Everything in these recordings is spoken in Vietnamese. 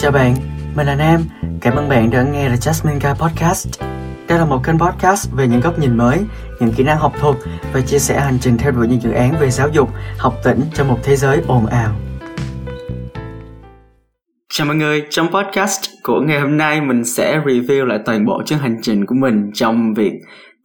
Chào bạn, mình là Nam. Cảm ơn bạn đã nghe The Jasmine Guy Podcast. Đây là một kênh podcast về những góc nhìn mới, những kỹ năng học thuật và chia sẻ hành trình theo đuổi những dự án về giáo dục, học tỉnh trong một thế giới ồn ào. Chào mọi người, trong podcast của ngày hôm nay mình sẽ review lại toàn bộ chương hành trình của mình trong việc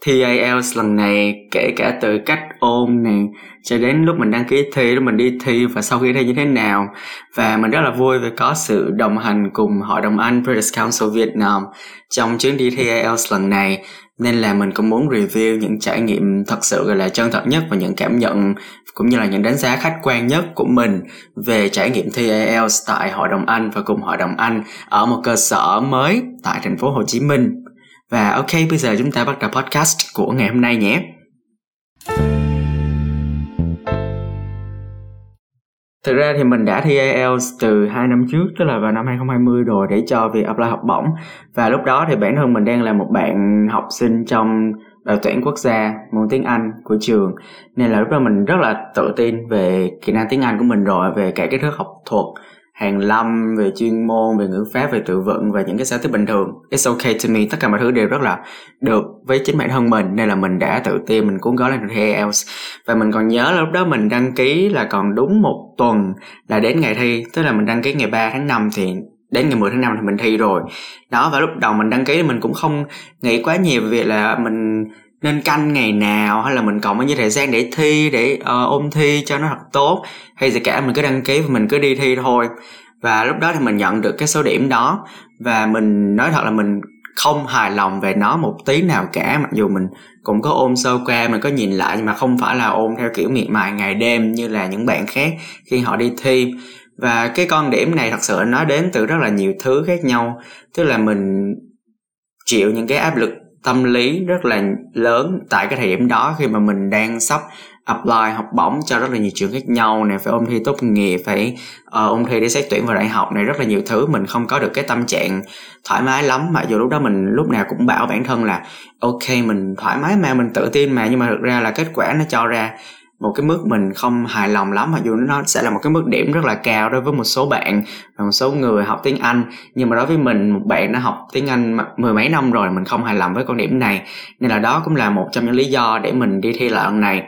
thi IELTS lần này, kể cả từ cách ôn này cho đến lúc mình đăng ký thi, lúc mình đi thi và sau khi thi như thế nào và mình rất là vui vì có sự đồng hành cùng hội đồng Anh British Council Việt Nam trong chuyến đi thi IELTS lần này nên là mình cũng muốn review những trải nghiệm thật sự, gọi là, chân thật nhất và những cảm nhận, cũng như là những đánh giá khách quan nhất của mình về trải nghiệm thi IELTS tại Hội đồng Anh và cùng Hội đồng Anh ở một cơ sở mới tại thành phố Hồ Chí Minh. Và ok, bây giờ chúng ta bắt đầu podcast của ngày hôm nay nhé. Thực ra thì mình đã thi IELTS từ 2 năm trước, tức là vào năm 2020 rồi để cho việc apply học bổng. Và lúc đó thì bản thân mình đang là một bạn học sinh trong đội tuyển quốc gia môn tiếng Anh của trường nên là lúc đó mình rất là tự tin về kỹ năng tiếng Anh của mình rồi về cả cái thức học thuật hàng lâm, về chuyên môn, về ngữ pháp, về tự vận và những cái sở tiếp bình thường. It's okay to me. Tất cả mọi thứ đều rất là được với chính bản thân mình, nên là mình đã tự tin mình cuốn gói lên được IELTS và mình còn nhớ là lúc đó mình đăng ký là còn đúng một tuần là đến ngày thi. Tức là mình đăng ký ngày 3 tháng 5 thì đến ngày 10 tháng 5 thì mình thi rồi. Đó, và lúc đầu mình đăng ký mình cũng không nghĩ quá nhiều về việc là mình nên canh ngày nào hay là mình còn bao nhiêu thời gian để thi để uh, ôn thi cho nó thật tốt hay gì cả mình cứ đăng ký và mình cứ đi thi thôi. Và lúc đó thì mình nhận được cái số điểm đó và mình nói thật là mình không hài lòng về nó một tí nào cả mặc dù mình cũng có ôn sơ qua mình có nhìn lại nhưng mà không phải là ôn theo kiểu miệt mài ngày đêm như là những bạn khác khi họ đi thi. Và cái con điểm này thật sự nó đến từ rất là nhiều thứ khác nhau tức là mình chịu những cái áp lực tâm lý rất là lớn tại cái thời điểm đó khi mà mình đang sắp apply học bổng cho rất là nhiều trường khác nhau này phải ôn thi tốt nghiệp phải uh, ôn thi để xét tuyển vào đại học này rất là nhiều thứ mình không có được cái tâm trạng thoải mái lắm. Mặc dù lúc đó mình lúc nào cũng bảo bản thân là ok mình thoải mái mà mình tự tin mà. Nhưng mà thực ra là kết quả nó cho ra một cái mức mình không hài lòng lắm, mặc dù nó sẽ là một cái mức điểm rất là cao đối với một số bạn và một số người học tiếng Anh. Nhưng mà đối với mình, một bạn đã học tiếng Anh mười mấy năm rồi, mình không hài lòng với con điểm này. Nên là đó cũng là một trong những lý do để mình đi thi lại lần này.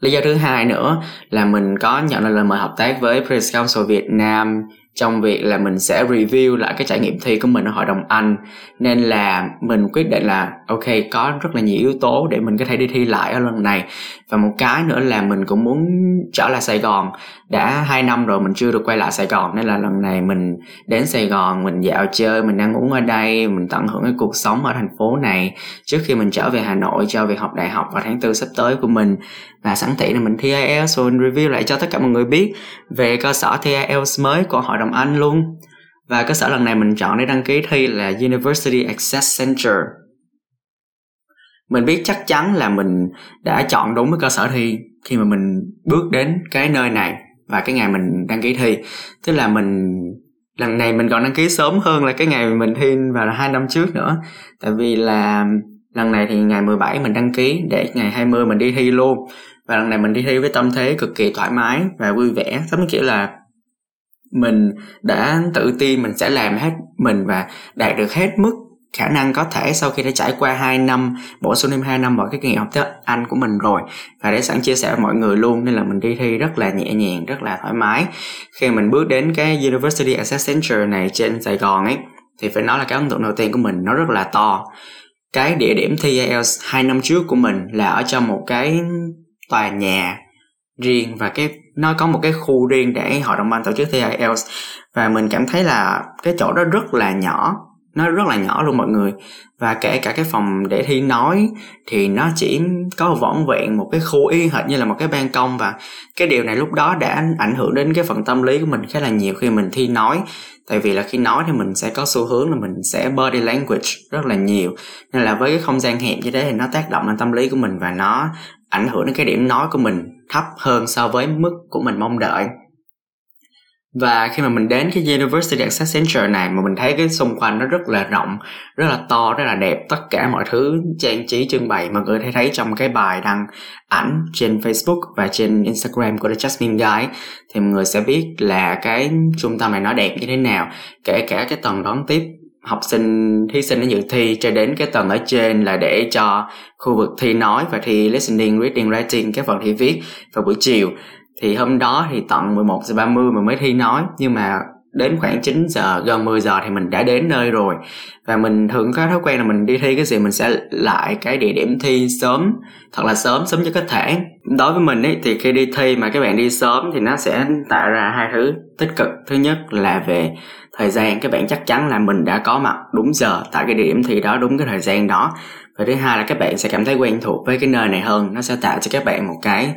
Lý do thứ hai nữa là mình có nhận lời mời hợp tác với Press Council Việt Nam trong việc là mình sẽ review lại cái trải nghiệm thi của mình ở hội đồng Anh. Nên là mình quyết định là, ok, có rất là nhiều yếu tố để mình có thể đi thi lại ở lần này. Và một cái nữa là mình cũng muốn trở lại Sài Gòn. Đã hai năm rồi mình chưa được quay lại Sài Gòn, nên là lần này mình đến Sài Gòn, mình dạo chơi, mình ăn uống ở đây, mình tận hưởng cái cuộc sống ở thành phố này. Trước khi mình trở về Hà Nội, cho việc học đại học vào tháng tư sắp tới của mình. Và sẵn tiện là mình thi IELTS rồi review lại cho tất cả mọi người biết về cơ sở thi IELTS mới của hội đồng Anh luôn. Và cơ sở lần này mình chọn để đăng ký thi là University Access Center. Mình biết chắc chắn là mình đã chọn đúng cái cơ sở thi khi mà mình bước đến cái nơi này và cái ngày mình đăng ký thi. Tức là mình, lần này mình còn đăng ký sớm hơn là cái ngày mình thi vào là hai năm trước nữa. Tại vì là lần này thì ngày 17 mình đăng ký để ngày 20 mình đi thi luôn. Và lần này mình đi thi với tâm thế cực kỳ thoải mái và vui vẻ. Giống như kiểu là mình đã tự tin mình sẽ làm hết mình và đạt được hết mức khả năng có thể sau khi đã trải qua 2 năm, bổ sung thêm 2 năm vào cái kinh nghiệm học tiếng Anh của mình rồi. Và để sẵn chia sẻ với mọi người luôn, nên là mình đi thi rất là nhẹ nhàng, rất là thoải mái. Khi mình bước đến cái University Access Center này trên Sài Gòn ấy, thì phải nói là cái ấn tượng đầu tiên của mình nó rất là to. Cái địa điểm thi IELTS hai năm trước của mình là ở trong một cái tòa nhà riêng và cái nó có một cái khu riêng để hội đồng ban tổ chức thi IELTS và mình cảm thấy là cái chỗ đó rất là nhỏ nó rất là nhỏ luôn mọi người. Và kể cả cái phòng để thi nói thì nó chỉ có vỏn vẹn một cái khu y, hệt như là một cái ban công. Và cái điều này lúc đó đã ảnh hưởng đến cái phần tâm lý của mình khá là nhiều khi mình thi nói. Tại vì là khi nói thì mình sẽ có xu hướng là mình sẽ body language rất là nhiều. Nên là với cái không gian hẹp như thế thì nó tác động lên tâm lý của mình và nó ảnh hưởng đến cái điểm nói của mình thấp hơn so với mức của mình mong đợi và khi mà mình đến cái University Access Center này mà mình thấy cái xung quanh nó rất là rộng rất là to rất là đẹp tất cả mọi thứ trang trí trưng bày mà người thấy thấy trong cái bài đăng ảnh trên Facebook và trên Instagram của The Jasmine Guy thì mọi người sẽ biết là cái trung tâm này nó đẹp như thế nào kể cả cái tầng đón tiếp học sinh thí sinh đến dự thi cho đến cái tầng ở trên là để cho khu vực thi nói và thi listening, reading, writing các phần thi viết vào buổi chiều thì hôm đó thì tận 11 giờ 30 mình mới thi nói, nhưng mà đến khoảng 9 giờ, gần 10 giờ thì mình đã đến nơi rồi. Và mình thường có thói quen là mình đi thi cái gì mình sẽ lại cái địa điểm thi sớm, thật là sớm sớm nhất có thể. Đối với mình ấy, thì khi đi thi mà các bạn đi sớm thì nó sẽ tạo ra hai thứ tích cực. Thứ nhất là về thời gian, các bạn chắc chắn là mình đã có mặt đúng giờ tại cái địa điểm thi đó, đúng cái thời gian đó. Và thứ hai là các bạn sẽ cảm thấy quen thuộc với cái nơi này hơn, nó sẽ tạo cho các bạn một cái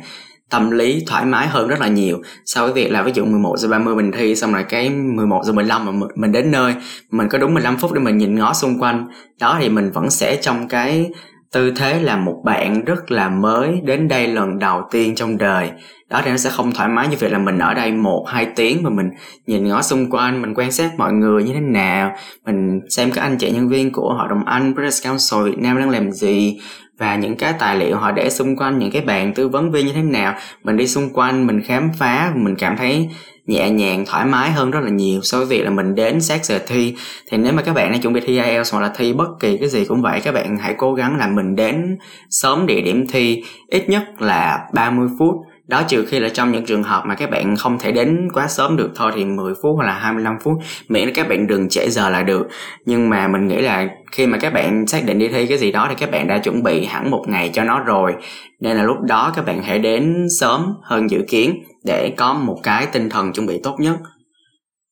tâm lý thoải mái hơn rất là nhiều. So với việc là ví dụ 11 giờ 30 mình thi, xong rồi cái 11 giờ 15 mà mình đến nơi, mình có đúng 15 phút để mình nhìn ngó xung quanh. Đó thì mình vẫn sẽ trong cái tư thế là một bạn rất là mới đến đây lần đầu tiên trong đời đó thì nó sẽ không thoải mái như việc là mình ở đây một, hai tiếng mà mình nhìn ngó xung quanh, mình quan sát mọi người như thế nào, mình xem các anh chị nhân viên của hội đồng anh British Council Việt Nam đang làm gì, và những cái tài liệu họ để xung quanh, những cái bàn tư vấn viên như thế nào. Mình đi xung quanh, mình khám phá, mình cảm thấy nhẹ nhàng, thoải mái hơn rất là nhiều. So với việc là mình đến sát giờ thi, thì nếu mà các bạn đang chuẩn bị thi IELTS hoặc là thi bất kỳ cái gì cũng vậy, các bạn hãy cố gắng là mình đến sớm địa điểm thi, ít nhất là 30 phút đó trừ khi là trong những trường hợp mà các bạn không thể đến quá sớm được thôi thì 10 phút hoặc là 25 phút miễn là các bạn đừng trễ giờ là được. Nhưng mà mình nghĩ là khi mà các bạn xác định đi thi cái gì đó thì các bạn đã chuẩn bị hẳn một ngày cho nó rồi. Nên là lúc đó các bạn hãy đến sớm hơn dự kiến để có một cái tinh thần chuẩn bị tốt nhất.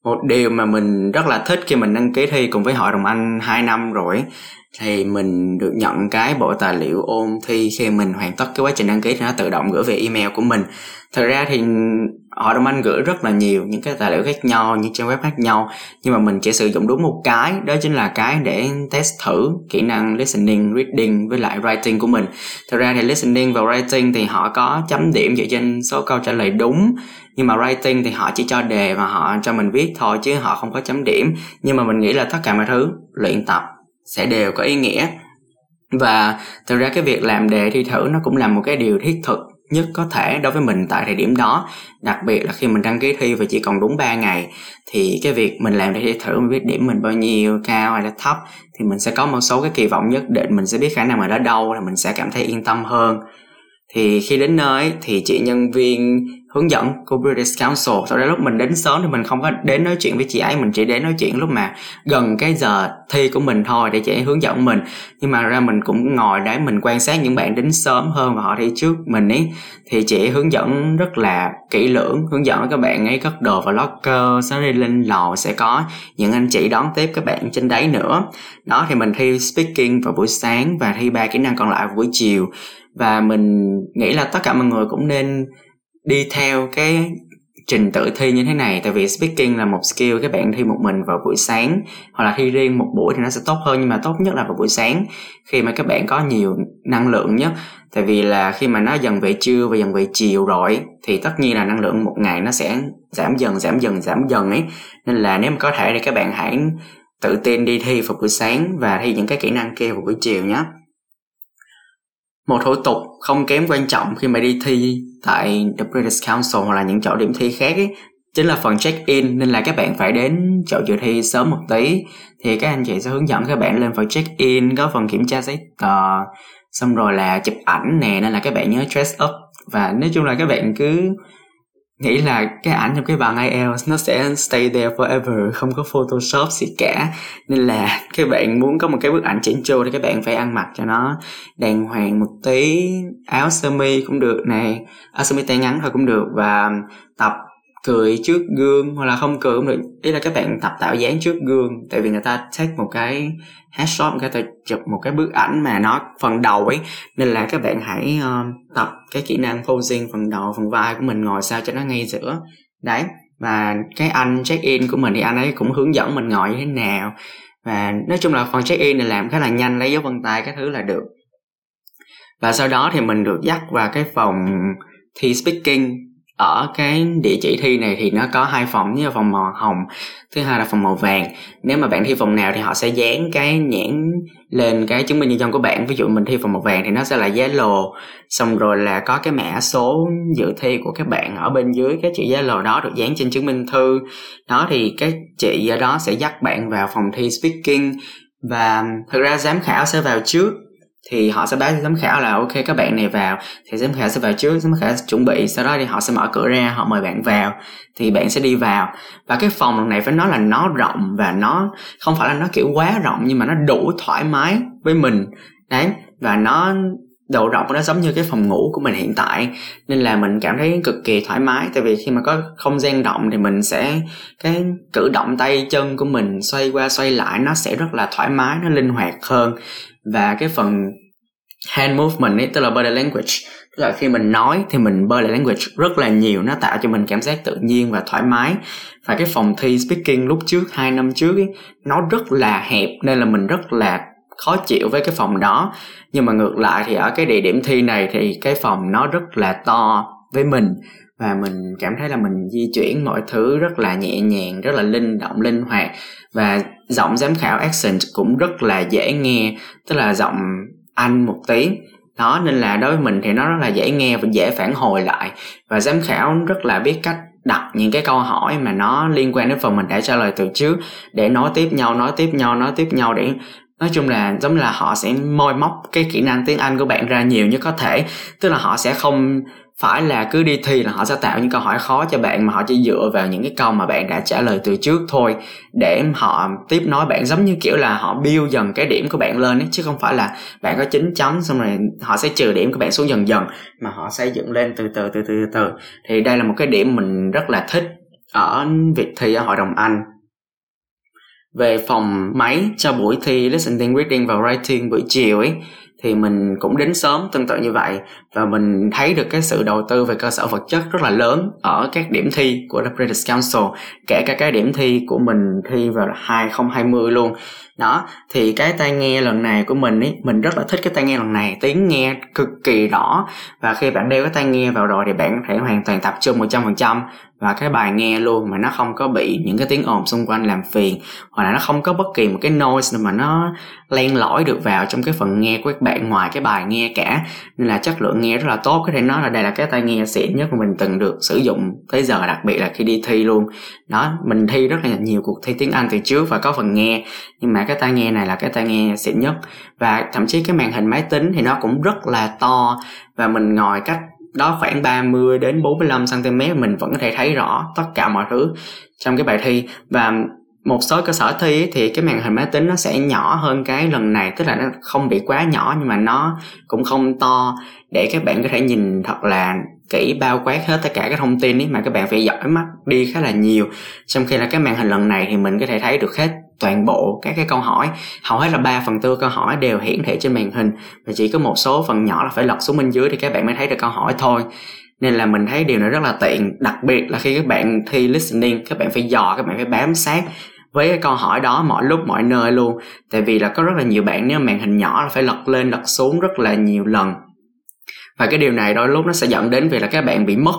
Một điều mà mình rất là thích khi mình đăng ký thi cùng với hội đồng anh 2 năm rồi thì mình được nhận cái bộ tài liệu ôn thi khi mình hoàn tất cái quá trình đăng ký thì nó tự động gửi về email của mình. Thật ra thì họ đồng anh gửi rất là nhiều những cái tài liệu khác nhau, những trang web khác nhau, nhưng mà mình chỉ sử dụng đúng một cái, đó chính là cái để test thử kỹ năng listening, reading với lại writing của mình. Thật ra thì listening và writing thì họ có chấm điểm dựa trên số câu trả lời đúng, nhưng mà writing thì họ chỉ cho đề và họ cho mình viết thôi chứ họ không có chấm điểm. Nhưng mà mình nghĩ là tất cả mọi thứ luyện tập sẽ đều có ý nghĩa. Và thực ra cái việc làm đề thi thử nó cũng là một cái điều thiết thực nhất có thể đối với mình tại thời điểm đó. Đặc biệt là khi mình đăng ký thi và chỉ còn đúng 3 ngày, thì cái việc mình làm đề thi thử mình biết điểm mình bao nhiêu, cao hay là thấp, thì mình sẽ có một số cái kỳ vọng nhất định. Mình sẽ biết khả năng mình ở đâu là mình sẽ cảm thấy yên tâm hơn thì khi đến nơi thì chị nhân viên hướng dẫn của British Council, sau đó lúc mình đến sớm thì mình không có đến nói chuyện với chị ấy, mình chỉ đến nói chuyện lúc mà gần cái giờ thi của mình thôi để chị ấy hướng dẫn mình. Nhưng mà ra mình cũng ngồi đấy, mình quan sát những bạn đến sớm hơn và họ thi trước mình ấy. Thì chị ấy hướng dẫn rất là kỹ lưỡng, hướng dẫn các bạn ấy cất đồ vào locker sẽ đi lên lầu, sẽ có những anh chị đón tiếp các bạn trên đấy nữa. Đó, thì mình thi speaking vào buổi sáng và thi ba kỹ năng còn lại vào buổi chiều và mình nghĩ là tất cả mọi người cũng nên đi theo cái trình tự thi như thế này. Tại vì speaking là một skill các bạn thi một mình vào buổi sáng, hoặc là thi riêng một buổi thì nó sẽ tốt hơn, nhưng mà tốt nhất là vào buổi sáng, khi mà các bạn có nhiều năng lượng nhất. Tại vì là khi mà nó dần về trưa và dần về chiều rồi, thì tất nhiên là năng lượng một ngày nó sẽ giảm dần giảm dần giảm dần ấy. Nên là nếu mà có thể thì các bạn hãy tự tin đi thi vào buổi sáng và thi những cái kỹ năng kia vào buổi chiều nhé một thủ tục không kém quan trọng khi mà đi thi tại The British Council hoặc là những chỗ điểm thi khác ấy, chính là phần check-in. Nên là các bạn phải đến chỗ dự thi sớm một tí. Thì các anh chị sẽ hướng dẫn các bạn lên phần check-in có phần kiểm tra giấy tờ xong rồi là chụp ảnh nè. Nên là các bạn nhớ dress up. Và nói chung là các bạn cứ nghĩ là cái ảnh trong cái bằng IELTS nó sẽ stay there forever, không có photoshop gì cả. Nên là các bạn muốn có một cái bức ảnh chỉnh chu thì các bạn phải ăn mặc cho nó đàng hoàng một tí. Áo sơ mi cũng được này, áo sơ mi tay ngắn thôi cũng được. Và tập cười trước gương hoặc là không cười cũng được. Ý là các bạn tập tạo dáng trước gương tại vì người ta take một cái headshot người ta chụp một cái bức ảnh mà nó phần đầu ấy. Nên là các bạn hãy uh, tập cái kỹ năng posing phần đầu phần vai của mình ngồi sao cho nó ngay giữa. Đấy. Và cái anh check in của mình thì anh ấy cũng hướng dẫn mình ngồi như thế nào. Và nói chung là phần check in này làm khá là nhanh lấy dấu vân tay cái thứ là được. Và sau đó thì mình được dắt vào cái phòng thi speaking ở cái địa chỉ thi này thì nó có hai phòng như là phòng màu hồng, thứ hai là phòng màu vàng. Nếu mà bạn thi phòng nào thì họ sẽ dán cái nhãn lên cái chứng minh nhân dân của bạn. Ví dụ mình thi phòng màu vàng thì nó sẽ là giá lồ. Xong rồi là có cái mã số dự thi của các bạn ở bên dưới cái chữ giá lồ đó được dán trên chứng minh thư. Đó thì cái chị ở đó sẽ dắt bạn vào phòng thi speaking. Và thực ra giám khảo sẽ vào trước thì họ sẽ báo cho giám khảo là, ok, các bạn này vào. Thì giám khảo sẽ vào trước, giám khảo sẽ chuẩn bị, sau đó thì họ sẽ mở cửa ra, họ mời bạn vào, thì bạn sẽ đi vào. Và cái phòng lần này phải nói là nó rộng và nó không phải là nó kiểu quá rộng, nhưng mà nó đủ thoải mái với mình. Đấy, và nó, độ rộng của nó giống như cái phòng ngủ của mình hiện tại. Nên là mình cảm thấy cực kỳ thoải mái, tại vì khi mà có không gian rộng thì mình sẽ, cái cử động tay chân của mình xoay qua xoay lại nó sẽ rất là thoải mái, nó linh hoạt hơn và cái phần hand movement ấy tức là body language tức là khi mình nói thì mình body language rất là nhiều nó tạo cho mình cảm giác tự nhiên và thoải mái. Và cái phòng thi speaking lúc trước hai năm trước ấy, nó rất là hẹp nên là mình rất là khó chịu với cái phòng đó. Nhưng mà ngược lại thì ở cái địa điểm thi này thì cái phòng nó rất là to với mình và mình cảm thấy là mình di chuyển mọi thứ rất là nhẹ nhàng, rất là linh động, linh hoạt. Và giọng giám khảo accent cũng rất là dễ nghe, tức là giọng anh một tí. Đó, nên là đối với mình thì nó rất là dễ nghe và dễ phản hồi lại. Và giám khảo rất là biết cách đặt những cái câu hỏi mà nó liên quan đến phần mình đã trả lời từ trước để nói tiếp nhau, nói tiếp nhau, nói tiếp nhau để nói chung là giống là họ sẽ moi móc cái kỹ năng tiếng anh của bạn ra nhiều nhất có thể. Tức là họ sẽ không phải là cứ đi thi là họ sẽ tạo những câu hỏi khó cho bạn mà họ chỉ dựa vào những cái câu mà bạn đã trả lời từ trước thôi. Để họ tiếp nói bạn giống như kiểu là họ build dần cái điểm của bạn lên ấy, chứ không phải là bạn có 9 chấm xong rồi họ sẽ trừ điểm của bạn xuống dần dần, mà họ xây dựng lên từ từ từ từ từ thì đây là một cái điểm mình rất là thích ở việc thi ở hội đồng anh. Về phòng máy cho buổi thi listening reading và writing buổi chiều ấy thì mình cũng đến sớm tương tự như vậy. Và mình thấy được cái sự đầu tư về cơ sở vật chất rất là lớn ở các điểm thi của The British Council, kể cả cái điểm thi của mình thi vào 2020 luôn. Đó, thì cái tai nghe lần này của mình ấy mình rất là thích cái tai nghe lần này. Tiếng nghe cực kỳ rõ. Và khi bạn đeo cái tai nghe vào rồi thì bạn có thể hoàn toàn tập trung một trăm phần trăm và cái bài nghe luôn mà nó không có bị những cái tiếng ồn xung quanh làm phiền, hoặc là nó không có bất kỳ một cái noise nào mà nó len lỏi được vào trong cái phần nghe của các bạn ngoài cái bài nghe cả. Nên là chất lượng nghe rất là tốt, có thể nói là đây là cái tai nghe xịn nhất mà mình từng được sử dụng tới giờ, đặc biệt là khi đi thi luôn. Đó, mình thi rất là nhiều cuộc thi tiếng anh từ trước và có phần nghe, nhưng mà cái tai nghe này là cái tai nghe xịn nhất. Và thậm chí cái màn hình máy tính thì nó cũng rất là to, và mình ngồi cách đó khoảng 30 đến 45 cm mình vẫn có thể thấy rõ tất cả mọi thứ trong cái bài thi. Và một số cơ sở thi thì cái màn hình máy tính nó sẽ nhỏ hơn cái lần này, tức là nó không bị quá nhỏ nhưng mà nó cũng không to để các bạn có thể nhìn thật là kỹ bao quát hết tất cả các thông tin ấy mà các bạn phải dõi mắt đi khá là nhiều. Trong khi là cái màn hình lần này thì mình có thể thấy được hết toàn bộ các cái câu hỏi. Hầu hết là 3 phần tư câu hỏi đều hiển thị trên màn hình và chỉ có một số phần nhỏ là phải lật xuống bên dưới thì các bạn mới thấy được câu hỏi thôi. Nên là mình thấy điều này rất là tiện, đặc biệt là khi các bạn thi listening, các bạn phải dò, các bạn phải bám sát với cái câu hỏi đó mọi lúc, mọi nơi luôn. Tại vì là có rất là nhiều bạn, nếu màn hình nhỏ là phải lật lên, lật xuống rất là nhiều lần. Và cái điều này đôi lúc nó sẽ dẫn đến việc là các bạn bị mất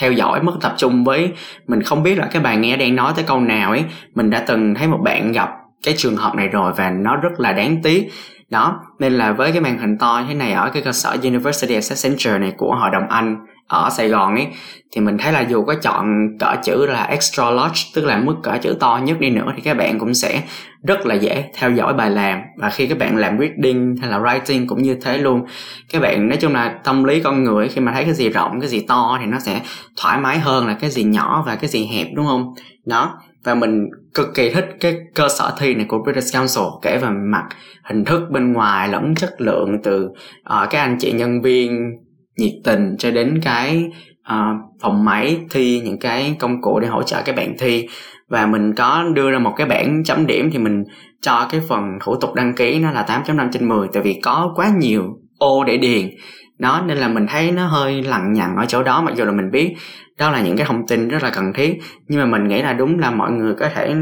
theo dõi, mất tập trung với mình không biết là cái bài nghe đang nói tới câu nào ấy. Mình đã từng thấy một bạn gặp cái trường hợp này rồi và nó rất là đáng tiếc. Đó, nên là với cái màn hình to như thế này ở cái cơ sở University Access Center này của hội đồng Anh ở Sài Gòn ấy thì mình thấy là dù có chọn cỡ chữ là extra large tức là mức cỡ chữ to nhất đi nữa thì các bạn cũng sẽ rất là dễ theo dõi bài làm. Và khi các bạn làm reading hay là writing cũng như thế luôn. Các bạn nói chung là tâm lý con người khi mà thấy cái gì rộng cái gì to thì nó sẽ thoải mái hơn là cái gì nhỏ và cái gì hẹp đúng không? Đó và mình cực kỳ thích cái cơ sở thi này của British Council kể về mặt hình thức bên ngoài lẫn chất lượng từ uh, các anh chị nhân viên nhiệt tình cho đến cái uh, phòng máy thi những cái công cụ để hỗ trợ các bạn thi. Và mình có đưa ra một cái bảng chấm điểm thì mình cho cái phần thủ tục đăng ký nó là 8.5 trên 10 tại vì có quá nhiều ô để điền. Đó nên là mình thấy nó hơi lằng nhằng ở chỗ đó mặc dù là mình biết đó là những cái thông tin rất là cần thiết. Nhưng mà mình nghĩ là đúng là mọi người có thể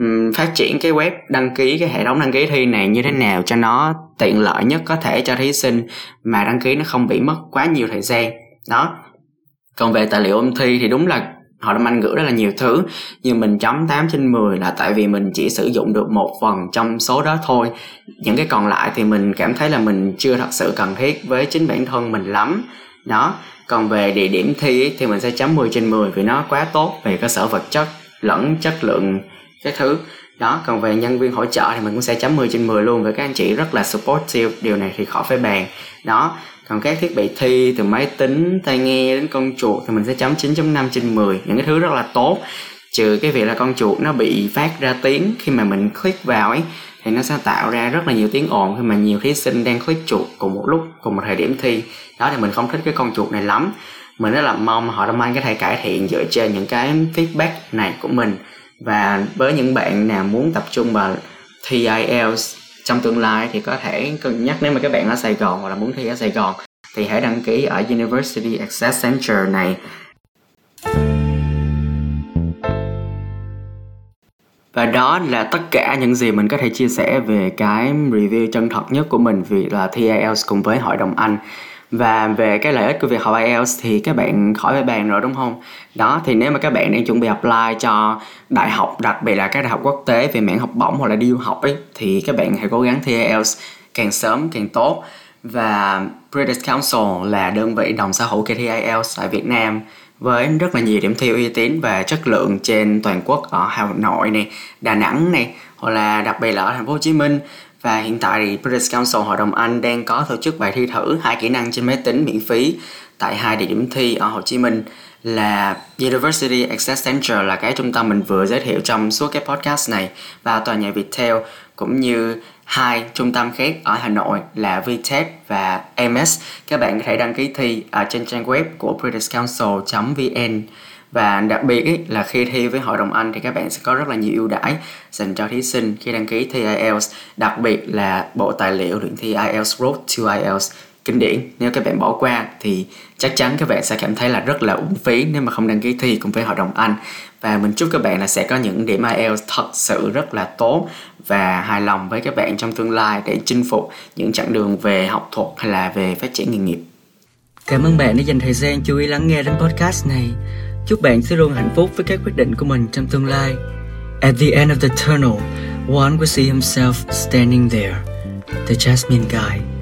um, phát triển cái web đăng ký cái hệ thống đăng ký thi này như thế nào cho nó tiện lợi nhất có thể cho thí sinh mà đăng ký nó không bị mất quá nhiều thời gian. Đó. Còn về tài liệu ôn thi thì đúng là họ đã manh gửi rất là nhiều thứ. Nhưng mình chấm 8 trên 10 là tại vì mình chỉ sử dụng được một phần trong số đó thôi. Những cái còn lại thì mình cảm thấy là mình chưa thật sự cần thiết với chính bản thân mình lắm. Đó. Còn về địa điểm thi thì mình sẽ chấm 10 trên 10 vì nó quá tốt về cơ sở vật chất lẫn chất lượng các thứ. Đó, còn về nhân viên hỗ trợ thì mình cũng sẽ chấm 10 trên 10 luôn. Với các anh chị rất là supportive điều này thì khỏi phải bàn. Đó, còn các thiết bị thi từ máy tính, tai nghe đến con chuột thì mình sẽ chấm 9.5 trên 10 những cái thứ rất là tốt. Trừ cái việc là con chuột nó bị phát ra tiếng khi mà mình click vào ấy, thì nó sẽ tạo ra rất là nhiều tiếng ồn khi mà nhiều thí sinh đang click chuột cùng một lúc, cùng một thời điểm thi. Đó, thì mình không thích cái con chuột này lắm. Mình rất là mong họ đông anh có thể cải thiện dựa trên những cái feedback này của mình và với những bạn nào muốn tập trung vào thi IELTS trong tương lai thì có thể cân nhắc nếu mà các bạn ở Sài Gòn hoặc là muốn thi ở Sài Gòn thì hãy đăng ký ở University Access Center này. Và đó là tất cả những gì mình có thể chia sẻ về cái review chân thật nhất của mình vì là thi IELTS cùng với hội đồng Anh và về cái lợi ích của việc học IELTS thì các bạn khỏi phải bàn rồi đúng không? Đó thì nếu mà các bạn đang chuẩn bị apply cho đại học đặc biệt là các đại học quốc tế về mảng học bổng hoặc là đi du học ấy thì các bạn hãy cố gắng thi IELTS càng sớm càng tốt. Và British Council là đơn vị đồng sở hữu kỳ thi IELTS tại Việt Nam với rất là nhiều điểm thi uy tín và chất lượng trên toàn quốc ở Hà Nội này, Đà Nẵng này hoặc là đặc biệt là ở thành phố Hồ Chí Minh và hiện tại thì British Council Hội đồng Anh đang có tổ chức bài thi thử hai kỹ năng trên máy tính miễn phí tại hai địa điểm thi ở Hồ Chí Minh là University Access Center là cái trung tâm mình vừa giới thiệu trong suốt cái podcast này và tòa nhà Viettel cũng như hai trung tâm khác ở Hà Nội là VTech và MS. Các bạn có thể đăng ký thi ở trên trang web của britishcouncil.vn và đặc biệt ý, là khi thi với hội đồng Anh thì các bạn sẽ có rất là nhiều ưu đãi dành cho thí sinh khi đăng ký thi IELTS đặc biệt là bộ tài liệu luyện thi IELTS Road to IELTS kinh điển nếu các bạn bỏ qua thì chắc chắn các bạn sẽ cảm thấy là rất là uổng phí nếu mà không đăng ký thi cùng với hội đồng Anh và mình chúc các bạn là sẽ có những điểm IELTS thật sự rất là tốt và hài lòng với các bạn trong tương lai để chinh phục những chặng đường về học thuật hay là về phát triển nghề nghiệp. Cảm ơn bạn đã dành thời gian chú ý lắng nghe đến podcast này. Chúc bạn sẽ luôn hạnh phúc với các quyết định của mình trong tương lai. At the end of the tunnel, one will see himself standing there, the Jasmine guy.